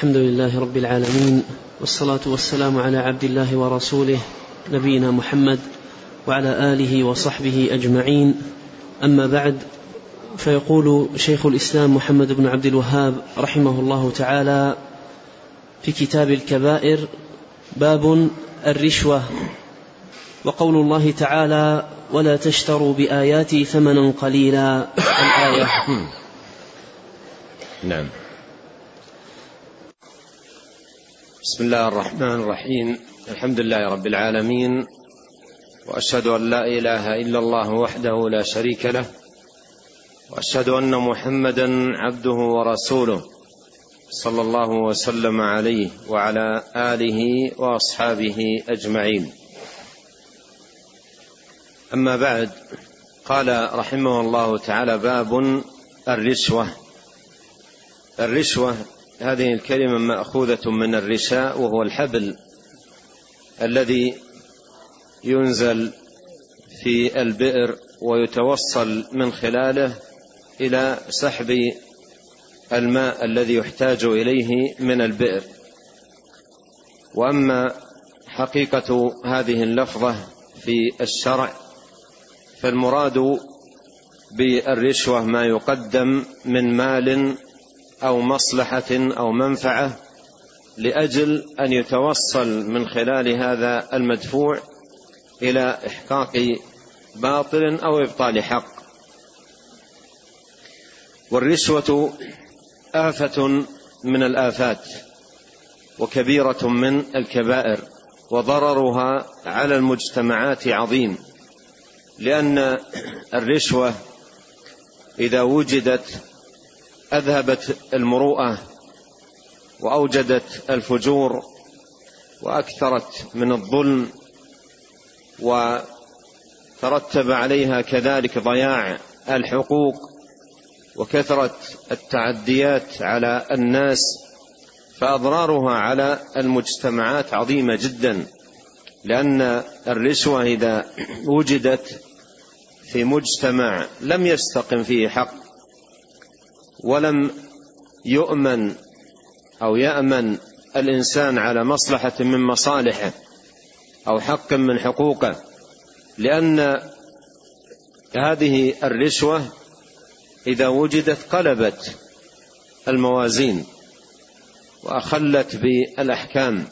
الحمد لله رب العالمين والصلاة والسلام على عبد الله ورسوله نبينا محمد وعلى آله وصحبه أجمعين. أما بعد فيقول شيخ الإسلام محمد بن عبد الوهاب رحمه الله تعالى في كتاب الكبائر باب الرشوة وقول الله تعالى ولا تشتروا بآياتي ثمنا قليلا. الآية. نعم. بسم الله الرحمن الرحيم. الحمد لله رب العالمين وأشهد أن لا إله إلا الله وحده لا شريك له وأشهد أن محمدا عبده ورسوله صلى الله وسلم عليه وعلى آله وأصحابه أجمعين. أما بعد قال رحمه الله تعالى باب الرشوة. الرشوة هذه الكلمة مأخوذة من الرشاء وهو الحبل الذي ينزل في البئر ويتوصل من خلاله إلى سحب الماء الذي يحتاج إليه من البئر. وأما حقيقة هذه اللفظة في الشرع فالمراد بالرشوة ما يقدم من مال أو مصلحة أو منفعة لأجل أن يتوصل من خلال هذا المدفوع إلى إحقاق باطل أو إبطال حق. والرشوة آفة من الآفات وكبيرة من الكبائر وضررها على المجتمعات عظيم لأن الرشوة إذا وجدت أذهبت المروءة وأوجدت الفجور وأكثرت من الظلم وترتب عليها كذلك ضياع الحقوق وكثره التعديات على الناس فأضرارها على المجتمعات عظيمة جدا لأن الرشوة إذا وجدت في مجتمع لم يستقم فيه حق. ولم يؤمن أو يأمن الإنسان على مصلحة من مصالحه أو حق من حقوقه لأن هذه الرشوة إذا وجدت قلبت الموازين وأخلت بالأحكام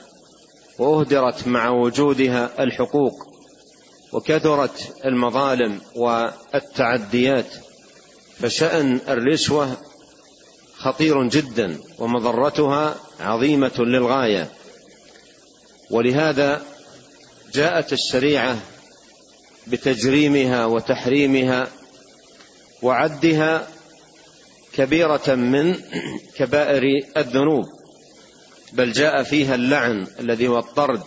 وأهدرت مع وجودها الحقوق وكثرت المظالم والتعديات فشأن الرشوة خطير جدا ومضرتها عظيمة للغاية. ولهذا جاءت الشريعة بتجريمها وتحريمها وعدها كبيرة من كبائر الذنوب. بل جاء فيها اللعن الذي هو الطرد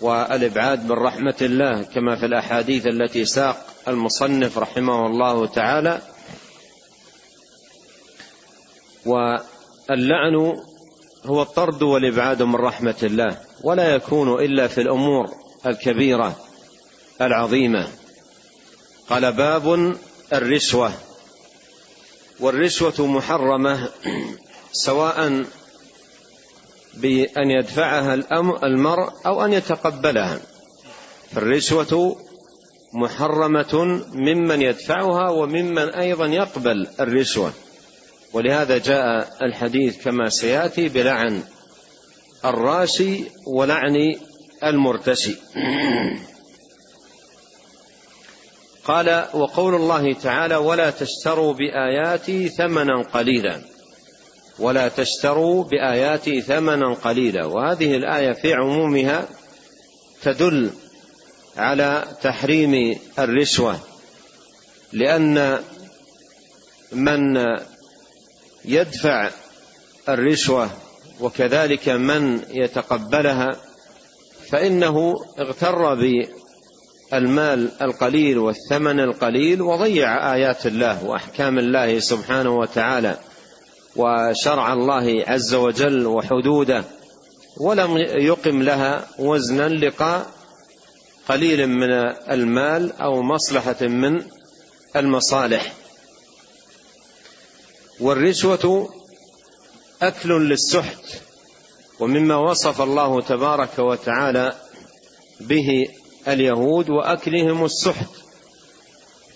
والإبعاد من رحمه الله كما في الأحاديث التي ساق المصنف رحمه الله تعالى واللعن هو الطرد والإبعاد من رحمة الله ولا يكون إلا في الأمور الكبيرة العظيمة. قال باب الرشوه والرشوه محرمة سواء بأن يدفعها المرء أو أن يتقبلها. فالرشوه محرمة ممن يدفعها وممن أيضا يقبل الرشوه ولهذا جاء الحديث كما سيأتي بلعن الراشي ولعن المرتشي. قال وقول الله تعالى ولا تشتروا بآياتي ثمنا قليلا. ولا تشتروا بآياتي ثمنا قليلا. وهذه الآية في عمومها تدل على تحريم الرشوة لأن من يدفع الرشوة وكذلك من يتقبلها فإنه اغتر بالمال القليل والثمن القليل وضيع آيات الله وأحكام الله سبحانه وتعالى وشرع الله عز وجل وحدوده ولم يقم لها وزنا لقاء قليل من المال أو مصلحة من المصالح. والرشوة أكل للسحت ومما وصف الله تبارك وتعالى به اليهود وأكلهم السحت.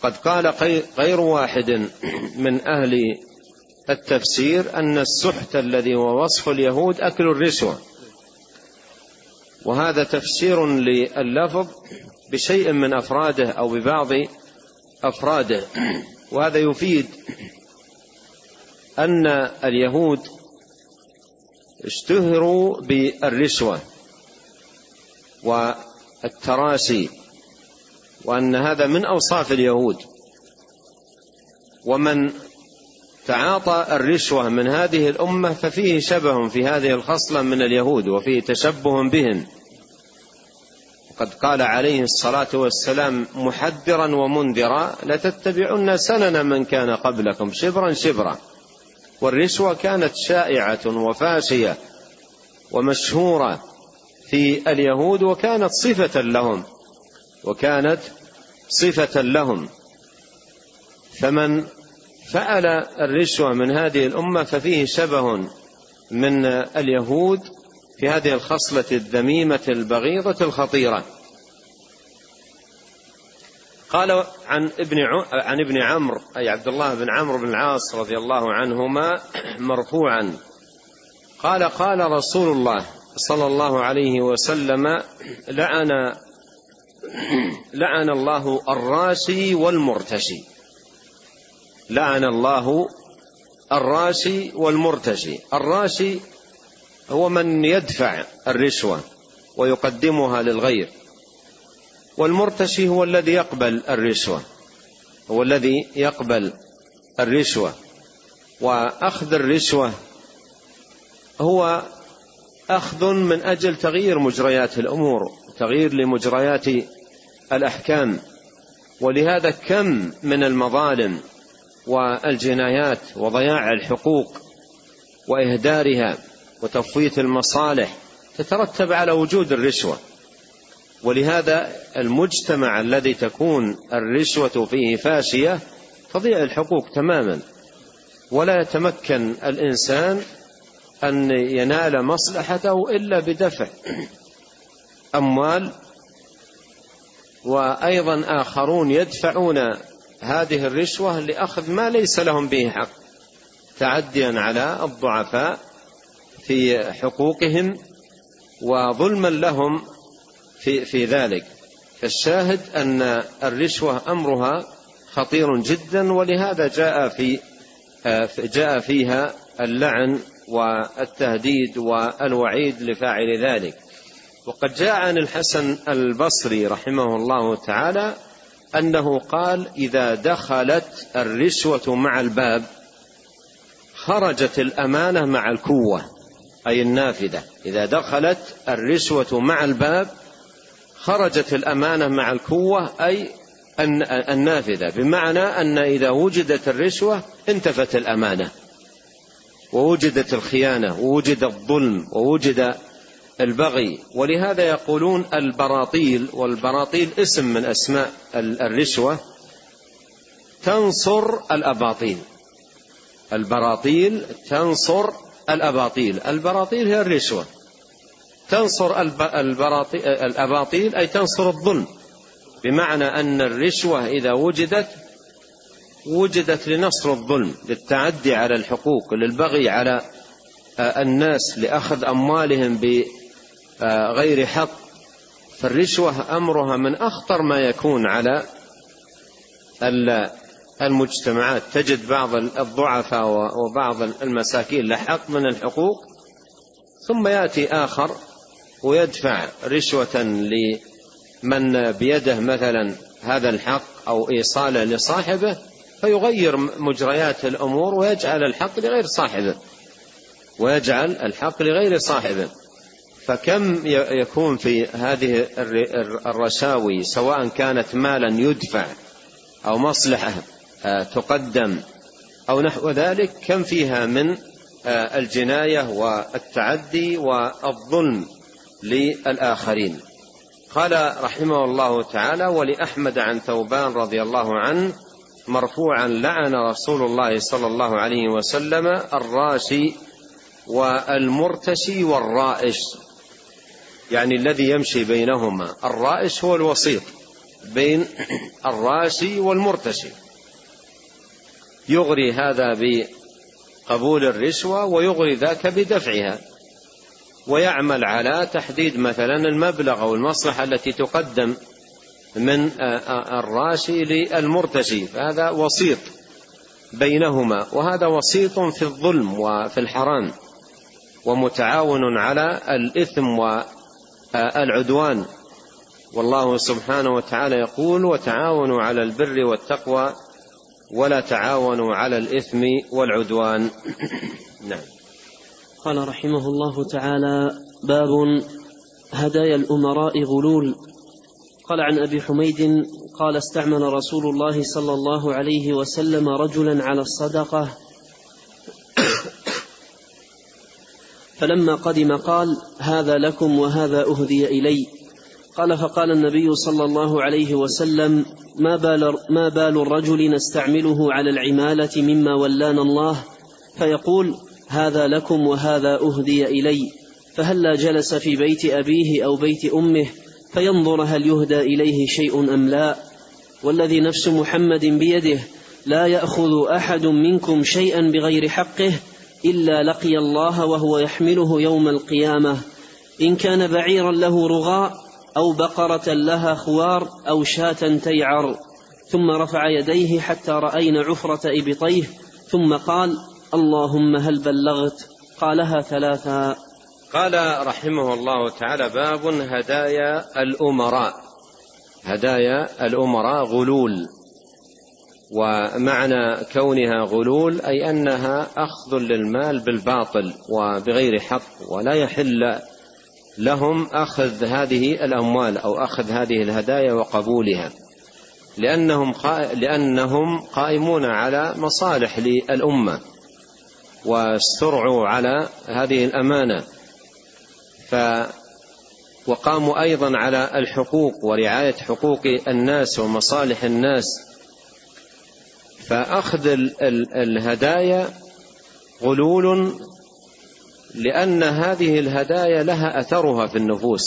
قد قال غير واحد من أهل التفسير أن السحت الذي هو وصف اليهود أكل الرشوة. وهذا تفسير لللفظ بشيء من أفراده أو ببعض أفراده. وهذا يفيد أن اليهود اشتهروا بالرشوة والتراسي وأن هذا من أوصاف اليهود. ومن تعاطى الرشوة من هذه الأمة ففيه شبه في هذه الخصلة من اليهود وفيه تشبه بهم. قد قال عليه الصلاة والسلام محذرا ومنذرا لتتبعن سنن من كان قبلكم شبرا شبرا. والرشوة كانت شائعة وفاشية ومشهورة في اليهود وكانت صفة لهم وكانت صفة لهم. فمن فعل الرشوة من هذه الأمة ففيه شبه من اليهود في هذه الخصلة الذميمة البغيضة الخطيرة. قال عن ابن عن ابن عمرو أي عبد الله بن عمرو بن العاص رضي الله عنهما مرفوعا. قال قال رسول الله صلى الله عليه وسلم لعن لعن الله الراشي والمرتشي. لعن الله الراشي والمرتشي. الراشي هو من يدفع الرشوة ويقدمها للغير. والمرتشي هو الذي يقبل الرشوة هو الذي يقبل الرشوة. وأخذ الرشوة هو أخذ من أجل تغيير مجريات الأمور تغيير لمجريات الأحكام. ولهذا كم من المظالم والجنايات وضياع الحقوق وإهدارها وتفويت المصالح تترتب على وجود الرشوة. ولهذا المجتمع الذي تكون الرشوة فيه فاشية تضيع الحقوق تماما. ولا يتمكن الإنسان أن ينال مصلحته إلا بدفع أموال وأيضا آخرون يدفعون هذه الرشوة لأخذ ما ليس لهم به حق تعديا على الضعفاء في حقوقهم وظلما لهم في في ذلك. فالشاهد أن الرشوة أمرها خطير جدا ولهذا جاء في جاء فيها اللعن والتهديد والوعيد لفاعل ذلك. وقد جاء عن الحسن البصري رحمه الله تعالى أنه قال إذا دخلت الرشوة مع الباب خرجت الأمانة مع الكوة أي النافذة. إذا دخلت الرشوة مع الباب خرجت الأمانة مع الكوة أي النافذة بمعنى أن إذا وجدت الرشوة انتفت الأمانة. ووجدت الخيانة ووجد الظلم ووجد البغي. ولهذا يقولون البراطيل والبراطيل اسم من أسماء الرشوة. تنصر الأباطيل. البراطيل تنصر الأباطيل. البراطيل هي الرشوة. تنصر الأباطيل أي تنصر الظلم. بمعنى أن الرشوة إذا وجدت وجدت لنصر الظلم للتعدي على الحقوق للبغي على الناس لأخذ أموالهم بغير حق. فالرشوة أمرها من أخطر ما يكون على المجتمعات. تجد بعض الضعفاء وبعض المساكين لحق من الحقوق ثم يأتي آخر ويدفع رشوة لمن بيده مثلا هذا الحق أو إيصاله لصاحبه فيغير مجريات الأمور ويجعل الحق لغير صاحبه. ويجعل الحق لغير صاحبه. فكم يكون في هذه الرشاوي سواء كانت مالا يدفع أو مصلحة آه، تقدم أو نحو ذلك كم فيها من آه، الجناية والتعدي والظلم؟ للآخرين. قال رحمه الله تعالى ولأحمد عن ثوبان رضي الله عنه مرفوعا لعن رسول الله صلى الله عليه وسلم الراشي والمرتشي والرائش يعني الذي يمشي بينهما. الرائش هو الوسيط بين الراشي والمرتشي. يغري هذا بقبول الرشوة ويغري ذاك بدفعها. ويعمل على تحديد مثلا المبلغ أو المصلحة التي تقدم من الراشي للمرتشي. فهذا وسيط بينهما وهذا وسيط في الظلم وفي الحرام ومتعاون على الإثم والعدوان. والله سبحانه وتعالى يقول وتعاونوا على البر والتقوى ولا تعاونوا على الإثم والعدوان. نعم. قال رحمه الله تعالى باب هدايا الأمراء غلول. قال عن أبي حميد قال استعمل رسول الله صلى الله عليه وسلم رجلا على الصدقة. فلما قدم قال هذا لكم وهذا أهدي إلي. قال فقال النبي صلى الله عليه وسلم ما بال, ما بال الرجل نستعمله على العمالة مما ولانا الله؟ فيقول هذا لكم وهذا أهدي إلي. فهلا جلس في بيت أبيه أو بيت أمه فينظر هل يهدى إليه شيء أم لا؟ والذي نفس محمد بيده لا يأخذ أحد منكم شيئا بغير حقه إلا لقي الله وهو يحمله يوم القيامة. إن كان بعيرا له رغاء أو بقرة لها خوار أو شاة تيعر. ثم رفع يديه حتى رأينا عفرة إبطيه. ثم قال اللهم هل بلغت؟ قالها ثلاثا. قال رحمه الله تعالى باب هدايا الأمراء. هدايا الأمراء غلول. ومعنى كونها غلول أي أنها أخذ للمال بالباطل وبغير حق ولا يحل لهم أخذ هذه الأموال أو أخذ هذه الهدايا وقبولها لأنهم لأنهم قائمون على مصالح للأمة. واسترعوا على هذه الأمانة. ف وقاموا أيضا على الحقوق ورعاية حقوق الناس ومصالح الناس. فأخذ الهدايا غلول لأن هذه الهدايا لها أثرها في النفوس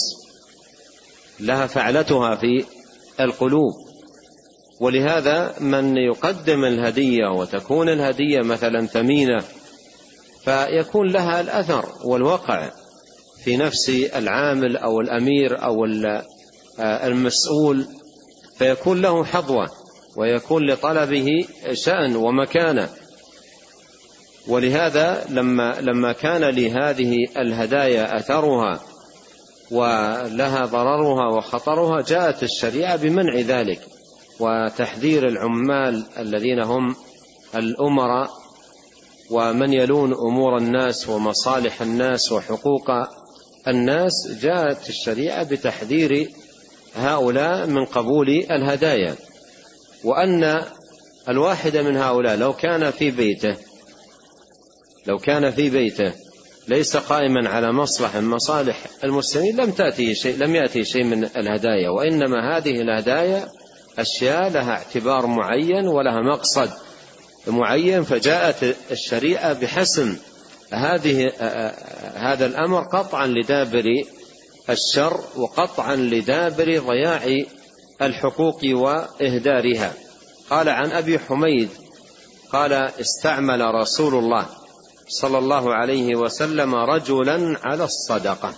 لها فعلتها في القلوب. ولهذا من يقدم الهدية وتكون الهدية مثلا ثمينة فيكون لها الأثر والوقع في نفس العامل أو الأمير أو المسؤول فيكون له حظوة ويكون لطلبه شأن ومكانة. ولهذا لما لما كان لهذه الهدايا أثرها ولها ضررها وخطرها جاءت الشريعة بمنع ذلك وتحذير العمال الذين هم الأمراء ومن يلون أمور الناس ومصالح الناس وحقوق الناس جاءت الشريعة بتحذير هؤلاء من قبول الهدايا وأن الواحد من هؤلاء لو كان في بيته لو كان في بيته ليس قائما على مصلحة من مصالح المسلمين لم تأتيه شيء لم يأتي شيء من الهدايا وإنما هذه الهدايا أشياء لها اعتبار معين ولها مقصد. معين فجاءت الشريعة بحسم هذه هذا الأمر قطعا لدابر الشر وقطعا لدابر ضياع الحقوق وإهدارها. قال عن أبي حميد قال استعمل رسول الله صلى الله عليه وسلم رجلا على الصدقة.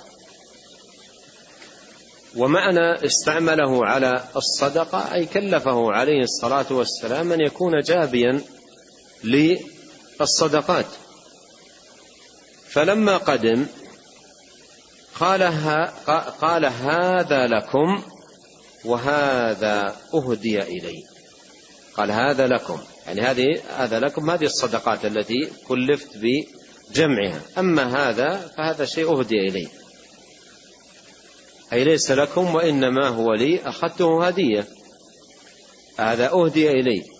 ومعنى استعمله على الصدقة أي كلفه عليه الصلاة والسلام أن يكون جابيا للصدقات. فلما قدم قال, قال هذا لكم وهذا أهدي إلي. قال هذا لكم. يعني هذه هذا لكم. هذه الصدقات التي كلفت بجمعها. أما هذا فهذا شيء أهدي إلي. أي ليس لكم وإنما هو لي. أخذته هدية. هذا أهدي إلي.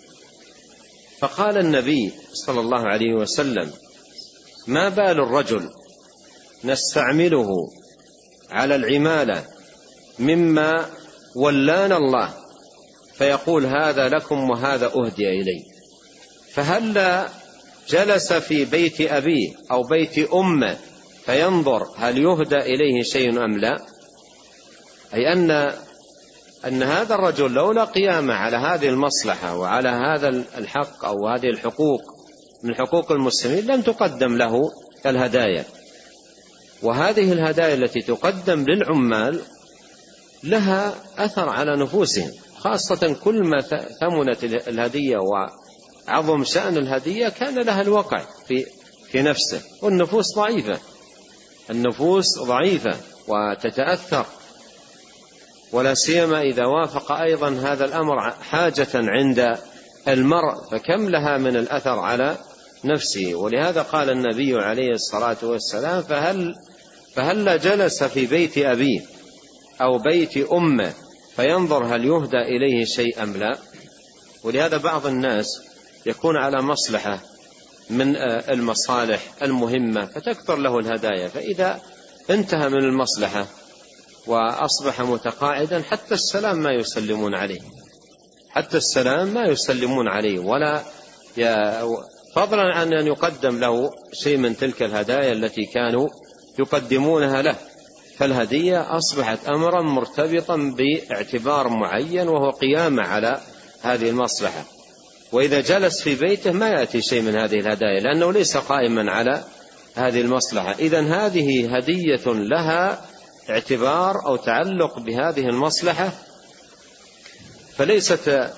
فقال النبي صلى الله عليه وسلم ما بال الرجل نستعمله على العمالة مما ولانا الله فيقول هذا لكم وهذا أهدي الي فهلا جلس في بيت أبيه أو بيت أمه فينظر هل يهدى إليه شيء أم لا؟ أي أن أن هذا الرجل لولا قيامه على هذه المصلحة وعلى هذا الحق أو هذه الحقوق من حقوق المسلمين لم تقدم له الهدايا. وهذه الهدايا التي تقدم للعمال لها أثر على نفوسهم خاصة كل ما ثمنت الهدية وعظم شأن الهدية كان لها الوقع في في نفسه والنفوس ضعيفة. النفوس ضعيفة وتتأثر. ولا سيما إذا وافق أيضا هذا الأمر حاجة عند المرء فكم لها من الأثر على نفسه؟ ولهذا قال النبي عليه الصلاة والسلام فهل فهل جلس في بيت أبيه أو بيت أمه فينظر هل يهدى إليه شيء أم لا؟ ولهذا بعض الناس يكون على مصلحة من المصالح المهمة فتكثر له الهدايا فإذا انتهى من المصلحة وأصبح متقاعدا حتى السلام ما يسلمون عليه. حتى السلام ما يسلمون عليه. ولا فضلا عن أن يقدم له شيء من تلك الهدايا التي كانوا يقدمونها له. فالهدية أصبحت أمرا مرتبطا باعتبار معين وهو قيامة على هذه المصلحة. وإذا جلس في بيته ما يأتي شيء من هذه الهدايا لأنه ليس قائما على هذه المصلحة. إذا هذه هدية لها اعتبار أو تعلق بهذه المصلحة فليست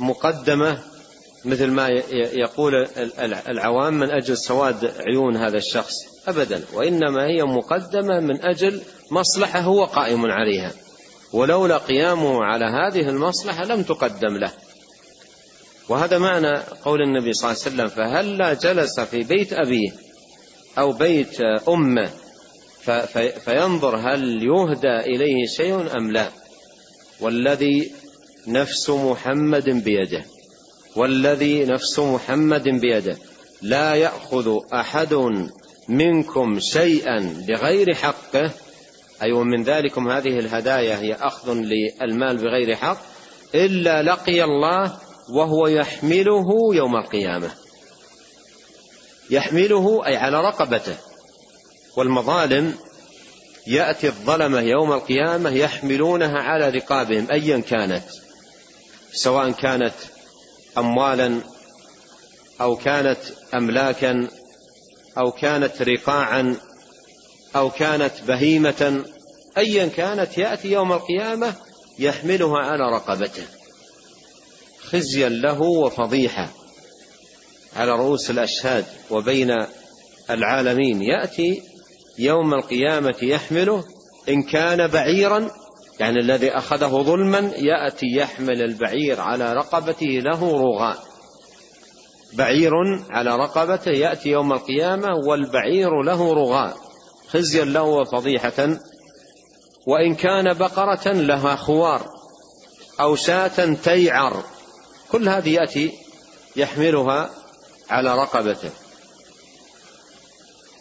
مقدمة مثل ما يقول العوام من أجل سواد عيون هذا الشخص أبدا وإنما هي مقدمة من أجل مصلحة هو قائم عليها ولولا قيامه على هذه المصلحة لم تقدم له. وهذا معنى قول النبي صلى الله عليه وسلم فهلا جلس في بيت أبيه أو بيت أمه فينظر هل يهدى إليه شيء أم لا. والذي نفس محمد بيده. والذي نفس محمد بيده. لا يأخذ أحد منكم شيئا بغير حقه. أي ومن ذلكم هذه الهدايا هي أخذ للمال بغير حق. إلا لقي الله وهو يحمله يوم القيامة. يحمله أي على رقبته. والمظالم يأتي الظلمة يوم القيامة يحملونها على رقابهم أيا كانت. سواء كانت أموالا أو كانت أملاكا أو كانت رقاعا أو كانت بهيمة أيا كانت يأتي يوم القيامة يحملها على رقبته. خزيا له وفضيحة على رؤوس الأشهاد وبين العالمين. يأتي يوم القيامة يحمله إن كان بعيرا يعني الذي أخذه ظلما يأتي يحمل البعير على رقبته له رغاء بعير على رقبته يأتي يوم القيامة والبعير له رغاء خزيا له وفضيحة. وإن كان بقرة لها خوار. أو شاة تيعر. كل هذه يأتي يحملها على رقبته.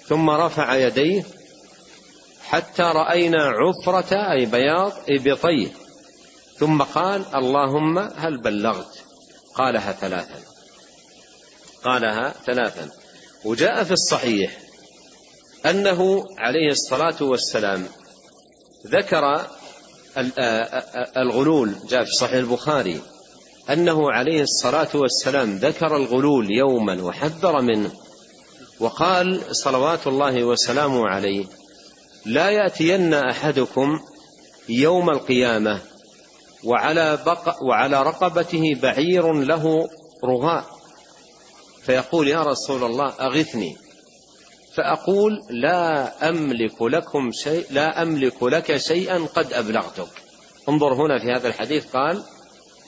ثم رفع يديه حتى رأينا عفرة أي بياض إبطيه ثم قال اللهم هل بلغت؟ قالها ثلاثا. قالها ثلاثا. وجاء في الصحيح أنه عليه الصلاة والسلام ذكر الغلول جاء في صحيح البخاري أنه عليه الصلاة والسلام ذكر الغلول يوما وحذر منه. وقال صلوات الله وسلامه عليه لا يأتين أحدكم يوم القيامة وعلى, بق وعلى رقبته بعير له رغاء. فيقول يا رسول الله أغثني. فأقول لا أملك لكم شيء لا أملك لك شيئا قد أبلغتك. انظر هنا في هذا الحديث قال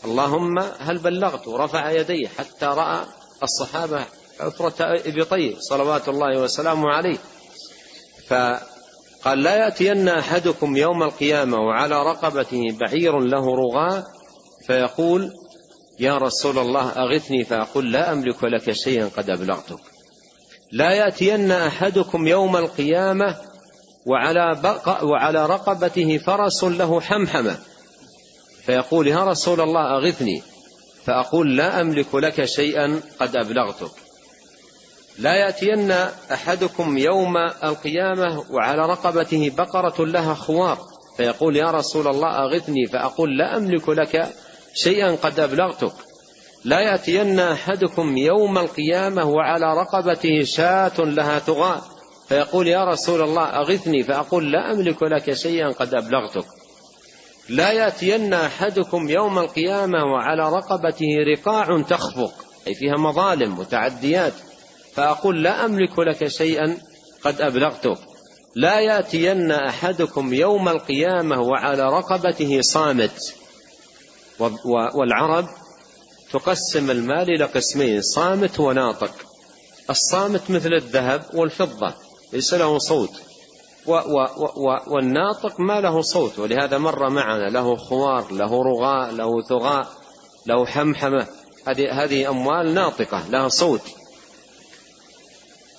اللهم هل بلغت ورفع يديه حتى رأى الصحابة عفرة إبطيه صلوات الله وسلامه عليه. فقال لا يأتين أحدكم يوم القيامة وعلى رقبته بعير له رغاء فيقول يا رسول الله أغثني فأقول لا أملك لك شيئا قد أبلغتك. لا يأتين أحدكم يوم القيامة وعلى, بق وعلى رقبته فرس له حمحمة فيقول يا رسول الله أغثني فأقول لا أملك لك شيئا قد أبلغتك. لا يأتين أحدكم يوم القيامة وعلى رقبته بقرة لها خوار فيقول يا رسول الله أغثني فأقول لا أملك لك شيئا قد أبلغتك. لا يأتين أحدكم يوم القيامة وعلى رقبته شاة لها تغاء فيقول يا رسول الله أغثني فأقول لا أملك لك شيئا قد أبلغتك. لا يأتين أحدكم يوم القيامة وعلى رقبته رقاع تخفق أي فيها مظالم وتعديات فأقول لا أملك لك شيئا قد أبلغتك لا يأتين أحدكم يوم القيامة وعلى رقبته صامت. والعرب تقسم المال إلى قسمين صامت وناطق. الصامت مثل الذهب والفضة ليس له صوت. و و و والناطق ما له صوت ولهذا مر معنا له خوار له رغاء له ثغاء له حمحمة. هذه هذه أموال ناطقة لها صوت.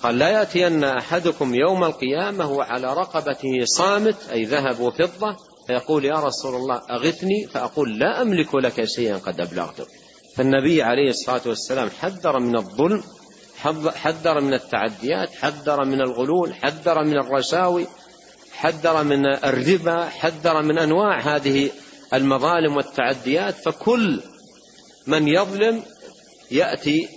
قال لا يأتين أحدكم يوم القيامة وعلى رقبته صامت أي ذهب وفضة فيقول يا رسول الله أغثني فأقول لا أملك لك شيئا قد أبلغتك فالنبي عليه الصلاة والسلام حذر من الظلم حذر من التعديات حذر من الغلول حذر من الرشاوي حذر من الربا حذر من أنواع هذه المظالم والتعديات. فكل من يظلم يأتي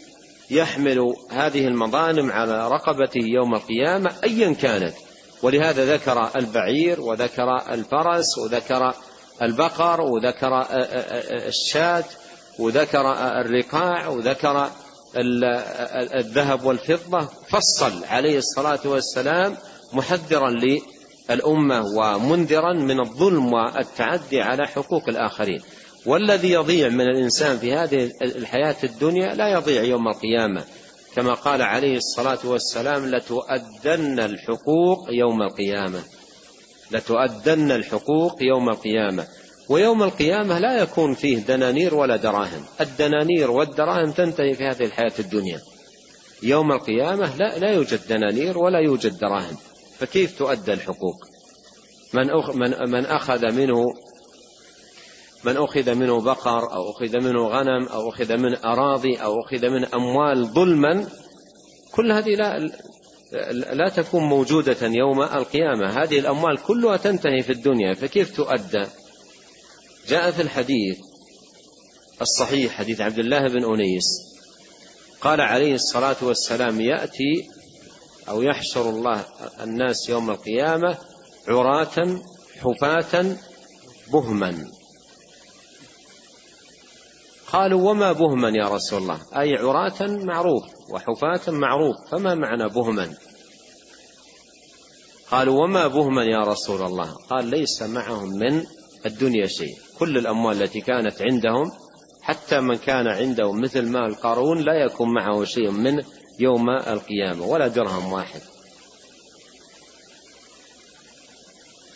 يحمل هذه المظالم على رقبته يوم القيامة ايا كانت. ولهذا ذكر البعير وذكر الفرس وذكر البقر وذكر الشاة وذكر الرقاع وذكر الذهب والفضة فصل عليه الصلاة والسلام محذرا للأمة ومنذرا من الظلم والتعدي على حقوق الآخرين. والذي يضيع من الإنسان في هذه الحياة الدنيا لا يضيع يوم القيامة. كما قال عليه الصلاة والسلام لتؤدن الحقوق يوم القيامة. لتؤدن الحقوق يوم القيامة. ويوم القيامة لا يكون فيه دنانير ولا دراهم. الدنانير والدراهم تنتهي في هذه الحياة الدنيا. يوم القيامة لا, لا يوجد دنانير ولا يوجد دراهم. فكيف تؤدى الحقوق؟ من, أخ من, من أخذ منه من أخذ منه بقر أو أخذ منه غنم أو أخذ من أراضي أو أخذ من أموال ظلما كل هذه لا لا تكون موجودة يوم القيامة. هذه الأموال كلها تنتهي في الدنيا. فكيف تؤدى؟ جاء في الحديث الصحيح حديث عبد الله بن أنيس. قال عليه الصلاة والسلام يأتي أو يحشر الله الناس يوم القيامة عراة حفاة بهما. قالوا وما بهما يا رسول الله؟ أي عراة معروف وحفاة معروف فما معنى بهما؟ قالوا وما بهما يا رسول الله؟ قال ليس معهم من الدنيا شيء. كل الأموال التي كانت عندهم حتى من كان عنده مثل مال قارون لا يكون معه شيء منه يوم القيامة ولا درهم واحد.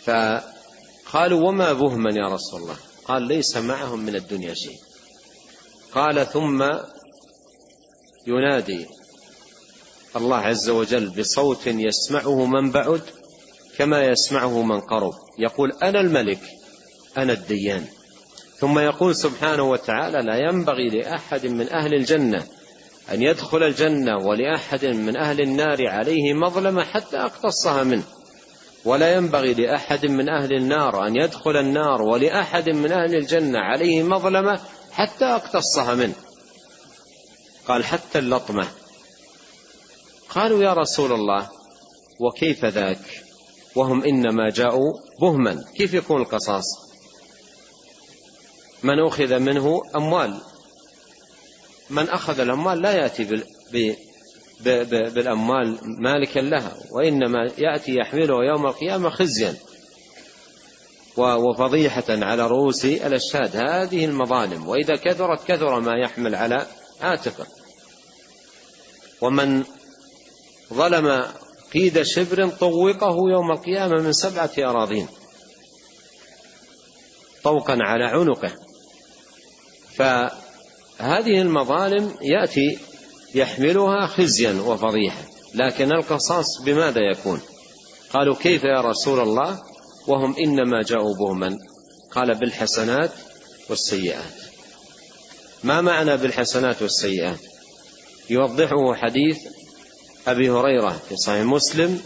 فقالوا وما بهما يا رسول الله؟ قال ليس معهم من الدنيا شيء. قال ثم ينادي الله عز وجل بصوت يسمعه من بعد كما يسمعه من قرب. يقول أنا الملك أنا الديان. ثم يقول سبحانه وتعالى لا ينبغي لأحد من أهل الجنة أن يدخل الجنة ولأحد من أهل النار عليه مظلمة حتى أقتصها منه. ولا ينبغي لأحد من أهل النار أن يدخل النار ولأحد من أهل الجنة عليه مظلمة حتى أقتصها منه. قال حتى اللطمة. قالوا يا رسول الله وكيف ذاك؟ وهم إنما جاءوا بهما. كيف يكون القصاص؟ من أخذ منه أموال. من أخذ الأموال لا يأتي بالأموال مالكا لها وإنما يأتي يحمله يوم القيامة خزيا. وفضيحة على رؤوس الأشهاد. هذه المظالم وإذا كثرت كثر ما يحمل على عاتقه. ومن ظلم قيد شبر طوقه يوم القيامة من سبعة أراضين طوقا على عنقه. فهذه المظالم يأتي يحملها خزيا وفضيحة لكن القصاص بماذا يكون؟ قالوا كيف يا رسول الله؟ وهم إنما جاءوا بهما. قال بالحسنات والسيئات. ما معنى بالحسنات والسيئات؟ يوضحه حديث أبي هريرة في صحيح مسلم.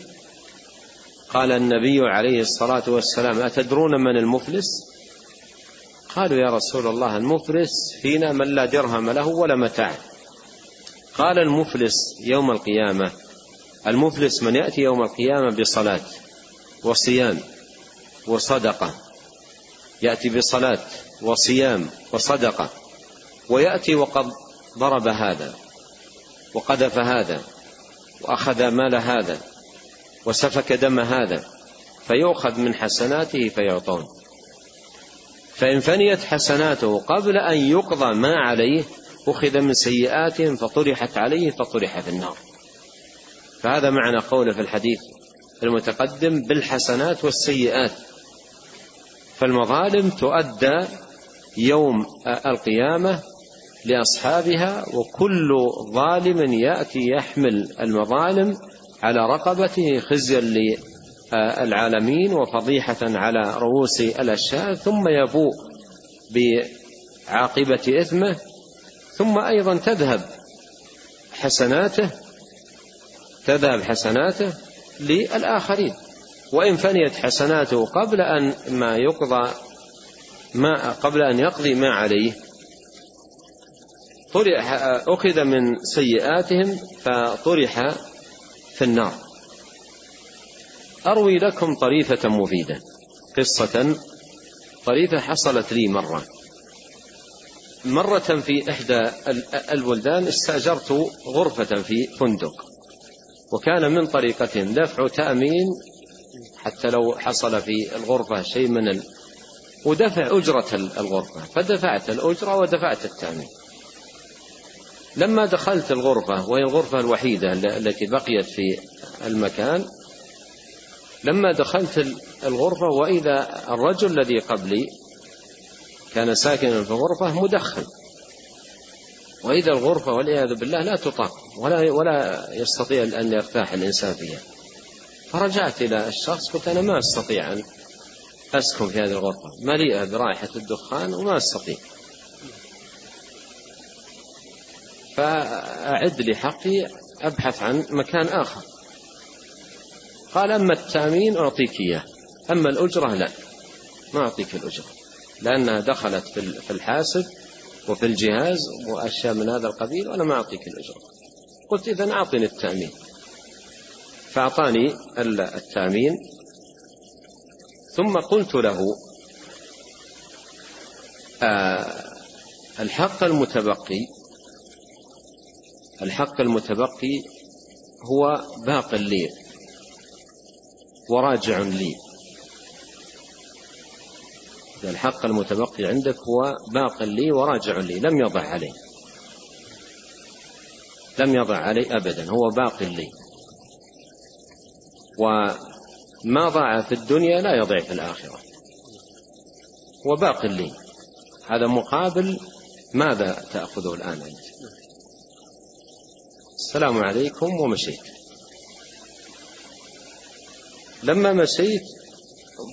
قال النبي عليه الصلاة والسلام أتدرون من المفلس؟ قالوا يا رسول الله المفلس فينا من لا درهم له ولا متاع. قال المفلس يوم القيامة المفلس من يأتي يوم القيامة بصلاة وصيام. وصدقة. يأتي بصلاة وصيام وصدقة. ويأتي وقد ضرب هذا وقذف هذا وأخذ مال هذا وسفك دم هذا فيؤخذ من حسناته فيعطون. فإن فنيت حسناته قبل أن يقضى ما عليه أخذ من سيئاتهم فطرحت عليه فطرح في النار. فهذا معنى قوله في الحديث المتقدم بالحسنات والسيئات. فالمظالم تؤدى يوم القيامة لأصحابها وكل ظالم يأتي يحمل المظالم على رقبته خزيا للعالمين وفضيحة على رؤوس الأشياء ثم يبوء بعاقبة إثمه ثم أيضا تذهب حسناته تذهب حسناته للآخرين. وإن فنيت حسناته قبل أن ما يقضى ما قبل أن يقضي ما عليه. طرح أخذ من سيئاتهم فطرح في النار. أروي لكم طريفة مفيدة. قصة طريفة حصلت لي مرة. مرة في إحدى البلدان استأجرت غرفة في فندق. وكان من طريقتهم دفع تأمين حتى لو حصل في الغرفة شيء من ال... ودفع أجرة الغرفة فدفعت الأجرة ودفعت التأمين. لما دخلت الغرفة وهي الغرفة الوحيدة التي بقيت في المكان لما دخلت الغرفة وإذا الرجل الذي قبلي كان ساكنا في الغرفة مدخن. وإذا الغرفة والعياذ بالله لا تطاق ولا ولا يستطيع أن يرتاح الإنسان فيها. فرجعت إلى الشخص قلت أنا ما أستطيع أن أسكن في هذه الغرفة مليئة برائحة الدخان وما أستطيع. فأعد لي حقي أبحث عن مكان آخر. قال أما التأمين أعطيك إياه أما الأجرة لا ما أعطيك الأجرة لأنها دخلت في الحاسب وفي الجهاز وأشياء من هذا القبيل وأنا ما أعطيك الأجرة. قلت إذا أعطني التأمين. فأعطاني التأمين ثم قلت له آه الحق المتبقي الحق المتبقي هو باق لي وراجع لي. الحق المتبقي عندك هو باق لي وراجع لي لم يضع عليه لم يضع عليه أبدا هو باق لي. وما ضاع في الدنيا لا يضيع في الآخرة. وباق لي هذا مقابل ماذا تأخذه الآن أنت؟ السلام عليكم ومشيت. لما مشيت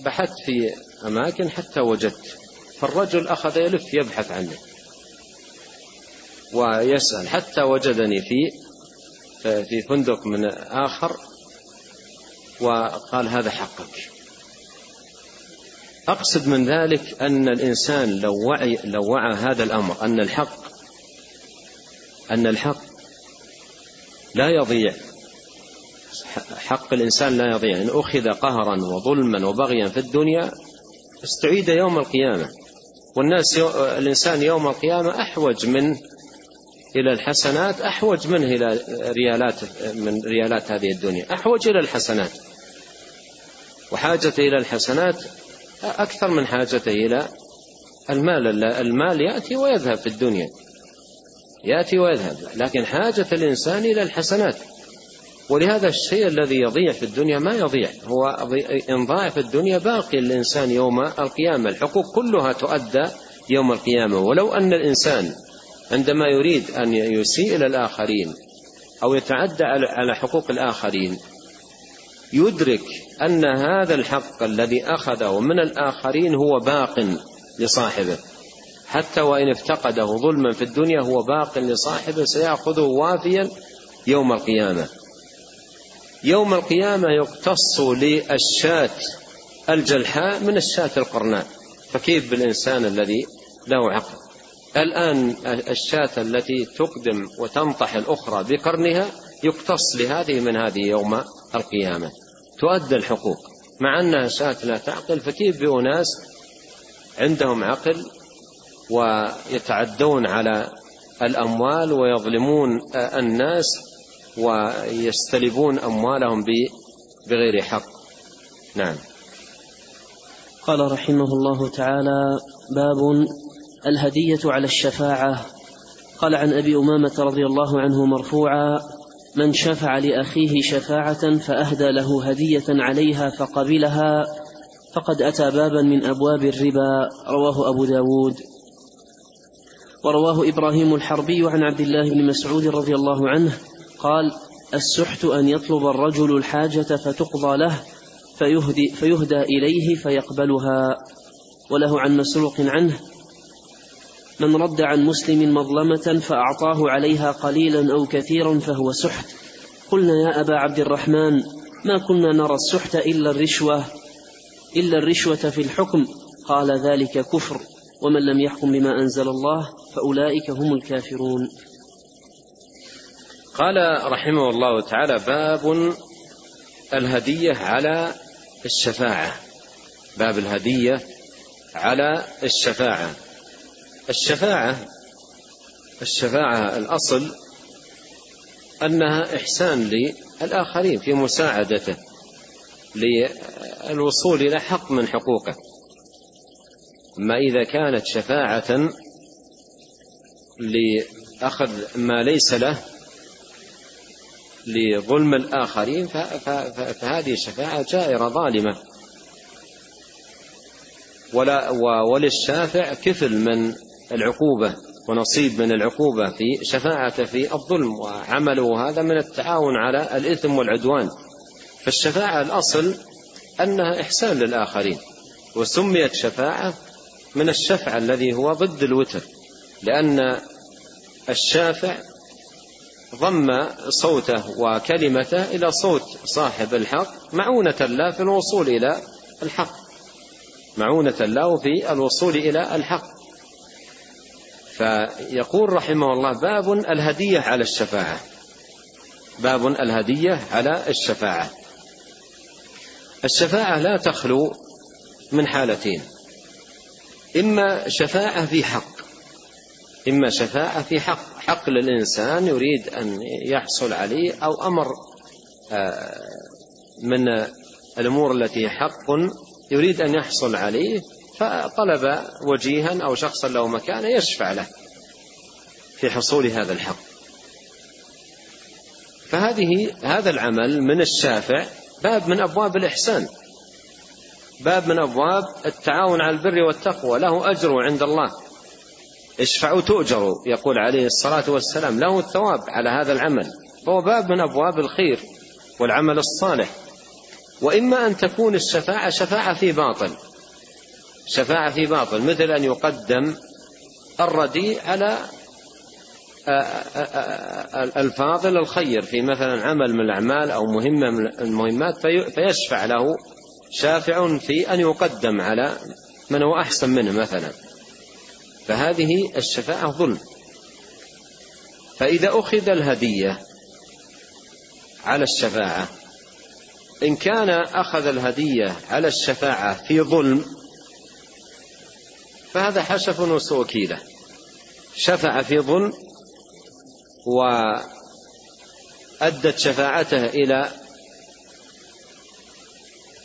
بحثت في أماكن حتى وجدت. فالرجل أخذ يلف يبحث عني ويسأل حتى وجدني في في فندق من آخر وقال هذا حقك. أقصد من ذلك أن الإنسان لو وعي لو وعى هذا الأمر أن الحق أن الحق لا يضيع. حق الإنسان لا يضيع. إن أخذ قهرا وظلما وبغيا في الدنيا استعيد يوم القيامة. والناس الإنسان يوم القيامة أحوج من إلى الحسنات أحوج منه إلى ريالات من ريالات هذه الدنيا. أحوج إلى الحسنات. وحاجته إلى الحسنات أكثر من حاجته إلى المال. المال يأتي ويذهب في الدنيا يأتي ويذهب لكن حاجة الإنسان إلى الحسنات. ولهذا الشيء الذي يضيع في الدنيا ما يضيع هو إن ضاع في الدنيا باقي الإنسان يوم القيامة. الحقوق كلها تؤدى يوم القيامة. ولو أن الإنسان عندما يريد أن يسيء إلى الآخرين أو يتعدى على حقوق الآخرين يدرك أن هذا الحق الذي أخذه من الآخرين هو باق لصاحبه. حتى وإن افتقده ظلما في الدنيا هو باق لصاحبه سيأخذه وافيا يوم القيامة. يوم القيامة يقتص للشاة الجلحاء من الشاة القرناء. فكيف بالإنسان الذي له عقل؟ الآن الشاة التي تقدم وتنطح الأخرى بقرنها يقتص لهذه من هذه يوم القيامة. تؤدى الحقوق. مع أنها شاة لا تعقل فكيف بأناس عندهم عقل ويتعدون على الأموال ويظلمون الناس ويستلبون أموالهم بغير حق. نعم. قال رحمه الله تعالى باب الهدية على الشفاعة. قال عن أبي أمامة رضي الله عنه مرفوعا من شفع لأخيه شفاعة فأهدى له هدية عليها فقبلها فقد أتى بابا من أبواب الربا. رواه أبو داود. ورواه إبراهيم الحربي عن عبد الله بن مسعود رضي الله عنه قال السحت أن يطلب الرجل الحاجة فتقضى له فيهدي, فيهدى إليه فيقبلها. وله عن مسروق عنه من رد عن مسلم مظلمة فأعطاه عليها قليلا أو كثيرا فهو سحت. قلنا يا أبا عبد الرحمن ما كنا نرى السحت إلا الرشوة إلا الرشوة في الحكم. قال ذلك كفر ومن لم يحكم بما أنزل الله فأولئك هم الكافرون. قال رحمه الله تعالى باب الهدية على الشفاعة. باب الهدية على الشفاعة. الشفاعة الشفاعة الأصل أنها إحسان للآخرين في مساعدته للوصول إلى حق من حقوقه. أما إذا كانت شفاعة لأخذ ما ليس له لظلم الآخرين فهذه الشفاعة جائرة ظالمة. ولا وللشافع كفل من العقوبة ونصيب من العقوبة في شفاعته في الظلم وعمله هذا من التعاون على الإثم والعدوان. فالشفاعة الأصل أنها إحسان للآخرين وسميت شفاعة من الشفع الذي هو ضد الوتر لأن الشافع ضم صوته وكلمته إلى صوت صاحب الحق معونة له في الوصول إلى الحق معونة له في الوصول إلى الحق. فيقول رحمه الله باب الهدية على الشفاعة. باب الهدية على الشفاعة. الشفاعة لا تخلو من حالتين. إما شفاعة في حق إما شفاعة في حق. حق للإنسان يريد أن يحصل عليه أو أمر آه، من الأمور التي حق يريد أن يحصل عليه فطلب وجيها أو شخصا له مكانة يشفع له في حصول هذا الحق. فهذه هذا العمل من الشافع باب من أبواب الإحسان. باب من أبواب التعاون على البر والتقوى له أجر عند الله. اشفعوا تؤجروا يقول عليه الصلاة والسلام له الثواب على هذا العمل. فهو باب من أبواب الخير والعمل الصالح. وإما أن تكون الشفاعة شفاعة في باطل. شفاعة في باطل مثل أن يقدم الرديء على الفاضل الخير في مثلا عمل من الأعمال أو مهمة من المهمات فيشفع له شافع في أن يقدم على من هو أحسن منه مثلا. فهذه الشفاعة ظلم. فإذا أخذ الهدية على الشفاعة إن كان أخذ الهدية على الشفاعة في ظلم فهذا حشف وسوء كيلة شفع في ظلم وأدت شفاعته إلى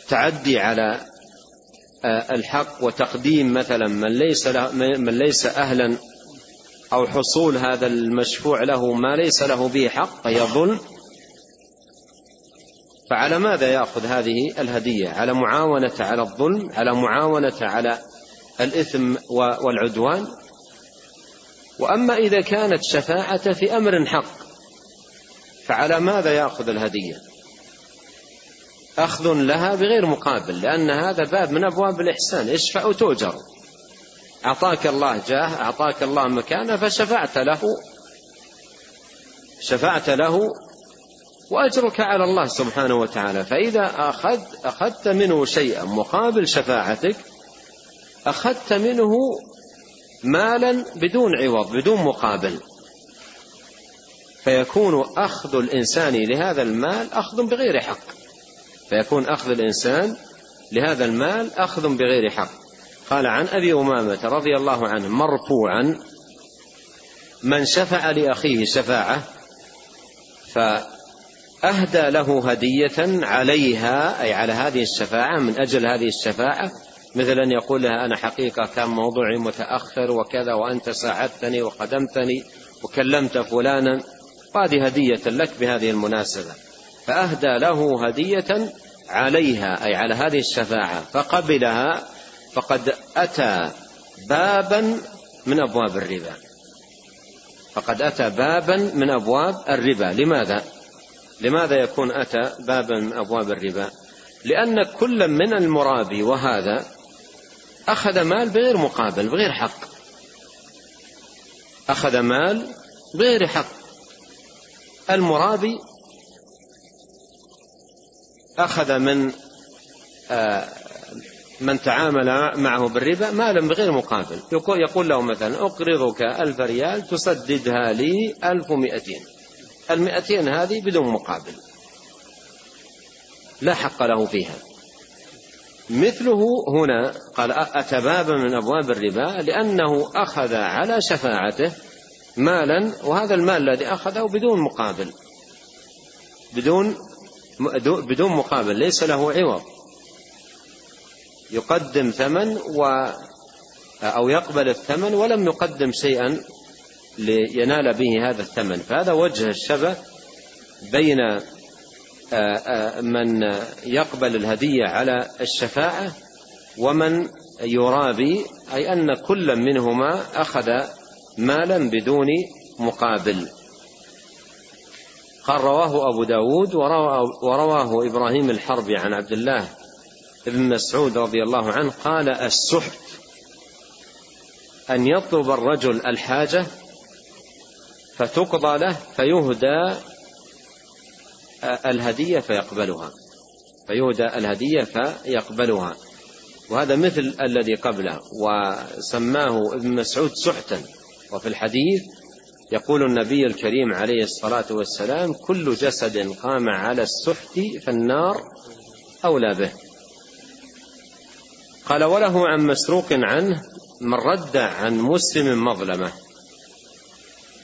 تعدي على آه، الحق وتقديم مثلا من ليس من ليس أهلا أو حصول هذا المشفوع له ما ليس له به حق فهي ظلم. فعلى ماذا يأخذ هذه الهدية؟ على معاونة على الظلم على معاونة على الإثم والعدوان. وأما إذا كانت شفاعة في أمر حق فعلى ماذا يأخذ الهدية؟ أخذ لها بغير مقابل لأن هذا باب من أبواب الإحسان. اشفع وتؤجر. أعطاك الله جاه أعطاك الله مكانة فشفعت له. شفعت له وأجرك على الله سبحانه وتعالى. فإذا أخذ أخذت منه شيئا مقابل شفاعتك أخذت منه مالا بدون عوض بدون مقابل. فيكون أخذ الإنسان لهذا المال أخذ بغير حق. فيكون أخذ الإنسان لهذا المال أخذ بغير حق. قال عن أبي أمامة رضي الله عنه مرفوعا من شفع لأخيه شفاعة فأهدى له هدية عليها أي على هذه الشفاعة من أجل هذه الشفاعة مثل أن يقول لها أنا حقيقة كان موضوعي متأخر وكذا وأنت ساعدتني وخدمتني وكلمت فلانا. وهذه هدية لك بهذه المناسبة. فأهدى له هدية عليها أي على هذه الشفاعة. فقبلها فقد أتى بابا من أبواب الربا. فقد أتى بابا من أبواب الربا. لماذا؟ لماذا يكون أتى بابا من أبواب الربا؟ لأن كل من المرابي وهذا أخذ مال بغير مقابل بغير حق. أخذ مال بغير حق. المرابي أخذ من آه، من تعامل معه بالربا مالا بغير مقابل. يقول له مثلا أقرضك ألف ريال تسددها لي ألف ومئتين. المئتين هذه بدون مقابل. لا حق له فيها. مثله هنا قال أتى بابا من أبواب الربا لأنه أخذ على شفاعته مالا وهذا المال الذي أخذه بدون مقابل. بدون بدون مقابل ليس له عوض. يقدم ثمن و أو يقبل الثمن ولم يقدم شيئا لينال به هذا الثمن. فهذا وجه الشبه بين من يقبل الهدية على الشفاعة ومن يرابي أي أن كل منهما أخذ مالا بدون مقابل. قال رواه أبو داود ورواه إبراهيم الحربي عن عبد الله بن مسعود رضي الله عنه قال السحت أن يطلب الرجل الحاجة فتقضى له فيهدى الهدية فيقبلها. فيهدى الهدية فيقبلها. وهذا مثل الذي قبله وسماه ابن مسعود سحتا. وفي الحديث يقول النبي الكريم عليه الصلاة والسلام كل جسد قام على السحت فالنار أولى به. قال وله عن مسروق عنه من رد عن مسلم مظلمة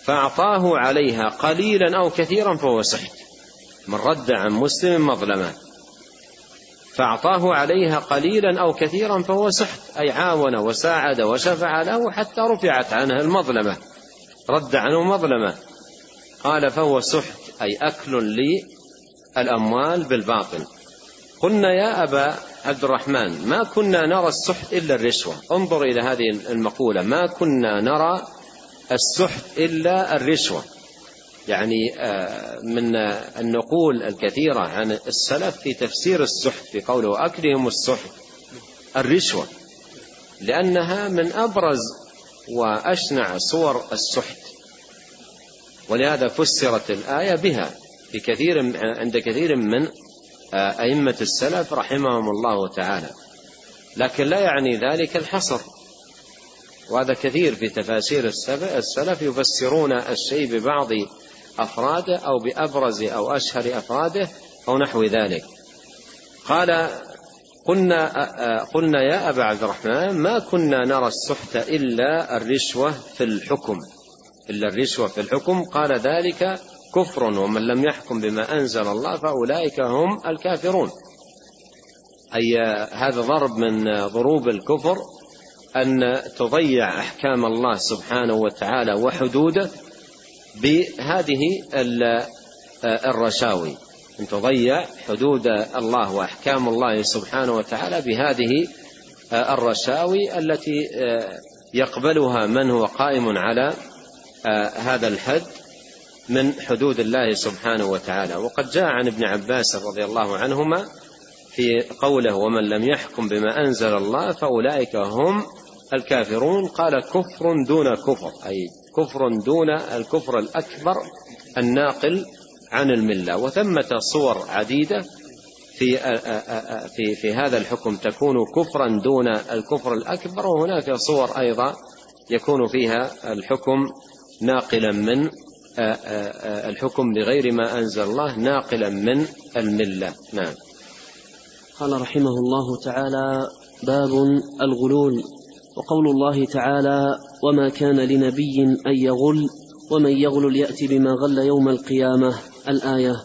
فأعطاه عليها قليلا أو كثيرا فهو سحت. من رد عن مسلم مظلمة فأعطاه عليها قليلا أو كثيرا فهو سحت أي عاون وساعد وشفع له حتى رفعت عنه المظلمة. رد عنه مظلمة. قال فهو سحت أي أكل للأموال بالباطل. قلنا يا أبا عبد الرحمن ما كنا نرى السحت إلا الرشوة. انظر إلى هذه المقولة ما كنا نرى السحت إلا الرشوة. يعني آه، من النقول الكثيرة عن السلف في تفسير السحت في قوله أكلهم السحت الرشوة لأنها من أبرز وأشنع صور السحت ولهذا فسرت الآية بها في كثير عند كثير من آه، أئمة السلف رحمهم الله تعالى. لكن لا يعني ذلك الحصر. وهذا كثير في تفاسير السلف يفسرون الشيء ببعض أفراده أو بأبرز أو أشهر أفراده أو نحو ذلك. قال قلنا قلنا يا أبا عبد الرحمن ما كنا نرى السحت إلا الرشوة في الحكم إلا الرشوة في الحكم. قال ذلك كفر ومن لم يحكم بما أنزل الله فأولئك هم الكافرون. أي هذا ضرب من ضروب الكفر أن تضيع أحكام الله سبحانه وتعالى وحدوده بهذه الرشاوي. أن تضيع حدود الله وأحكام الله سبحانه وتعالى بهذه الرشاوي التي يقبلها من هو قائم على هذا الحد من حدود الله سبحانه وتعالى. وقد جاء عن ابن عباس رضي الله عنهما في قوله ومن لم يحكم بما أنزل الله فأولئك هم الكافرون قال كفر دون كفر أي كفر دون الكفر الأكبر الناقل عن الملة. وثمة صور عديدة في في في هذا الحكم تكون كفرا دون الكفر الأكبر. وهناك صور أيضا يكون فيها الحكم ناقلا من الحكم بغير ما أنزل الله ناقلا من الملة. نعم. قال رحمه الله تعالى باب الغلول. وقول الله تعالى وما كان لنبي أن يغل ومن يغلل يأتي بما غل يوم القيامة الآية.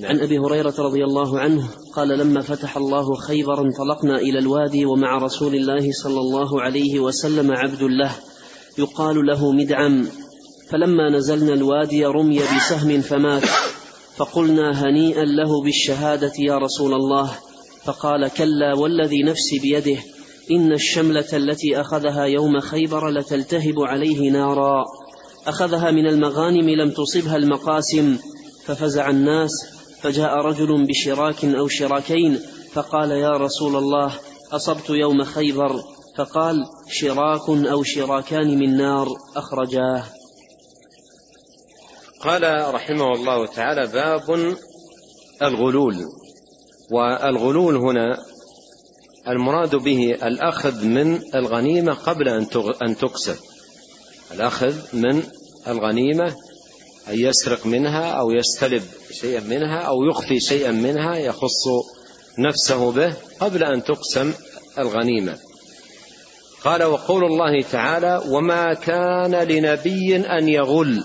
نعم. عن أبي هريرة رضي الله عنه قال لما فتح الله خيبر انطلقنا إلى الوادي ومع رسول الله صلى الله عليه وسلم عبد له يقال له مدعم. فلما نزلنا الوادي رمي بسهم فمات. فقلنا هنيئا له بالشهادة يا رسول الله. فقال كلا والذي نفسي بيده. إن الشملة التي أخذها يوم خيبر لتلتهب عليه نارا. أخذها من المغانم لم تصبها المقاسم. ففزع الناس فجاء رجل بشراك أو شراكين فقال يا رسول الله أصبت يوم خيبر. فقال شراك أو شراكان من نار. أخرجاه. قال رحمه الله تعالى باب الغلول. والغلول هنا المراد به الأخذ من الغنيمة قبل أن تقسم الأخذ من الغنيمة أن يسرق منها أو يستلب شيئا منها أو يخفي شيئا منها يخص نفسه به قبل أن تقسم الغنيمة. قال وقول الله تعالى وما كان لنبي أن يغل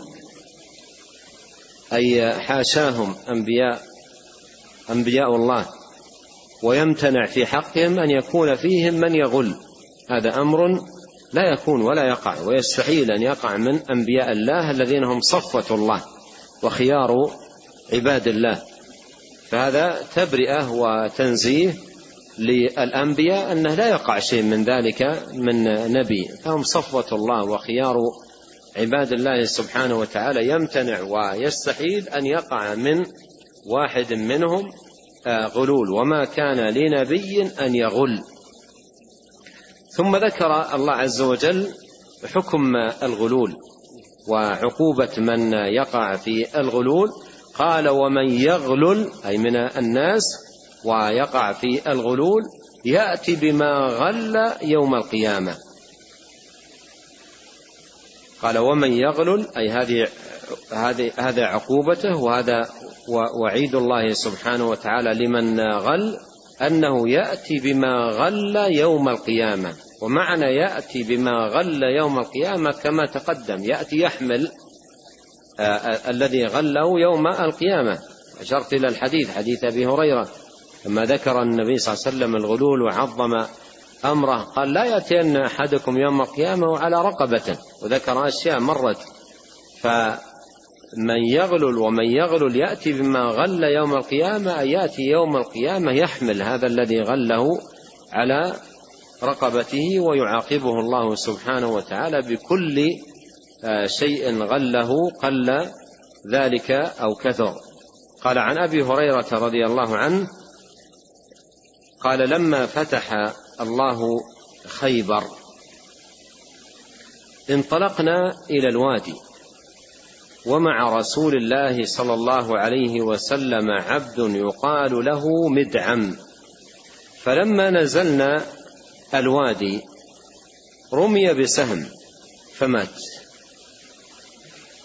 أي حاشاهم أنبياء أنبياء الله. ويمتنع في حقهم أن يكون فيهم من يغل. هذا أمر لا يكون ولا يقع ويستحيل أن يقع من أنبياء الله الذين هم صفوة الله وخيار عباد الله. فهذا تبرئة وتنزيه للأنبياء أنه لا يقع شيء من ذلك من نبي. فهم صفوة الله وخيار عباد الله سبحانه وتعالى. يمتنع ويستحيل أن يقع من واحد منهم غلول وما كان لنبي أن يغل. ثم ذكر الله عز وجل حكم الغلول وعقوبة من يقع في الغلول. قال ومن يغلل أي من الناس ويقع في الغلول يأتي بما غل يوم القيامة. قال ومن يغلل أي هذه هذه هذا عقوبته وهذا وعيد الله سبحانه وتعالى لمن غل أنه يأتي بما غل يوم القيامة. ومعنى يأتي بما غل يوم القيامة كما تقدم. يأتي يحمل آه، آه، الذي غله يوم القيامة. أشرت إلى الحديث حديث أبي هريرة لما ذكر النبي صلى الله عليه وسلم الغلول وعظم أمره قال لا يأتين أحدكم يوم القيامة وعلى رقبته وذكر أشياء مرت. فمن يغلل ومن يغلل يأتي بما غل يوم القيامة أي يأتي يوم القيامة يحمل هذا الذي غله على رقبته ويعاقبه الله سبحانه وتعالى بكل آه، شيء غله قل ذلك أو كثر. قال عن أبي هريرة رضي الله عنه قال لما فتح الله خيبر انطلقنا إلى الوادي ومع رسول الله صلى الله عليه وسلم عبد يقال له مدعم. فلما نزلنا الوادي رمي بسهم فمات.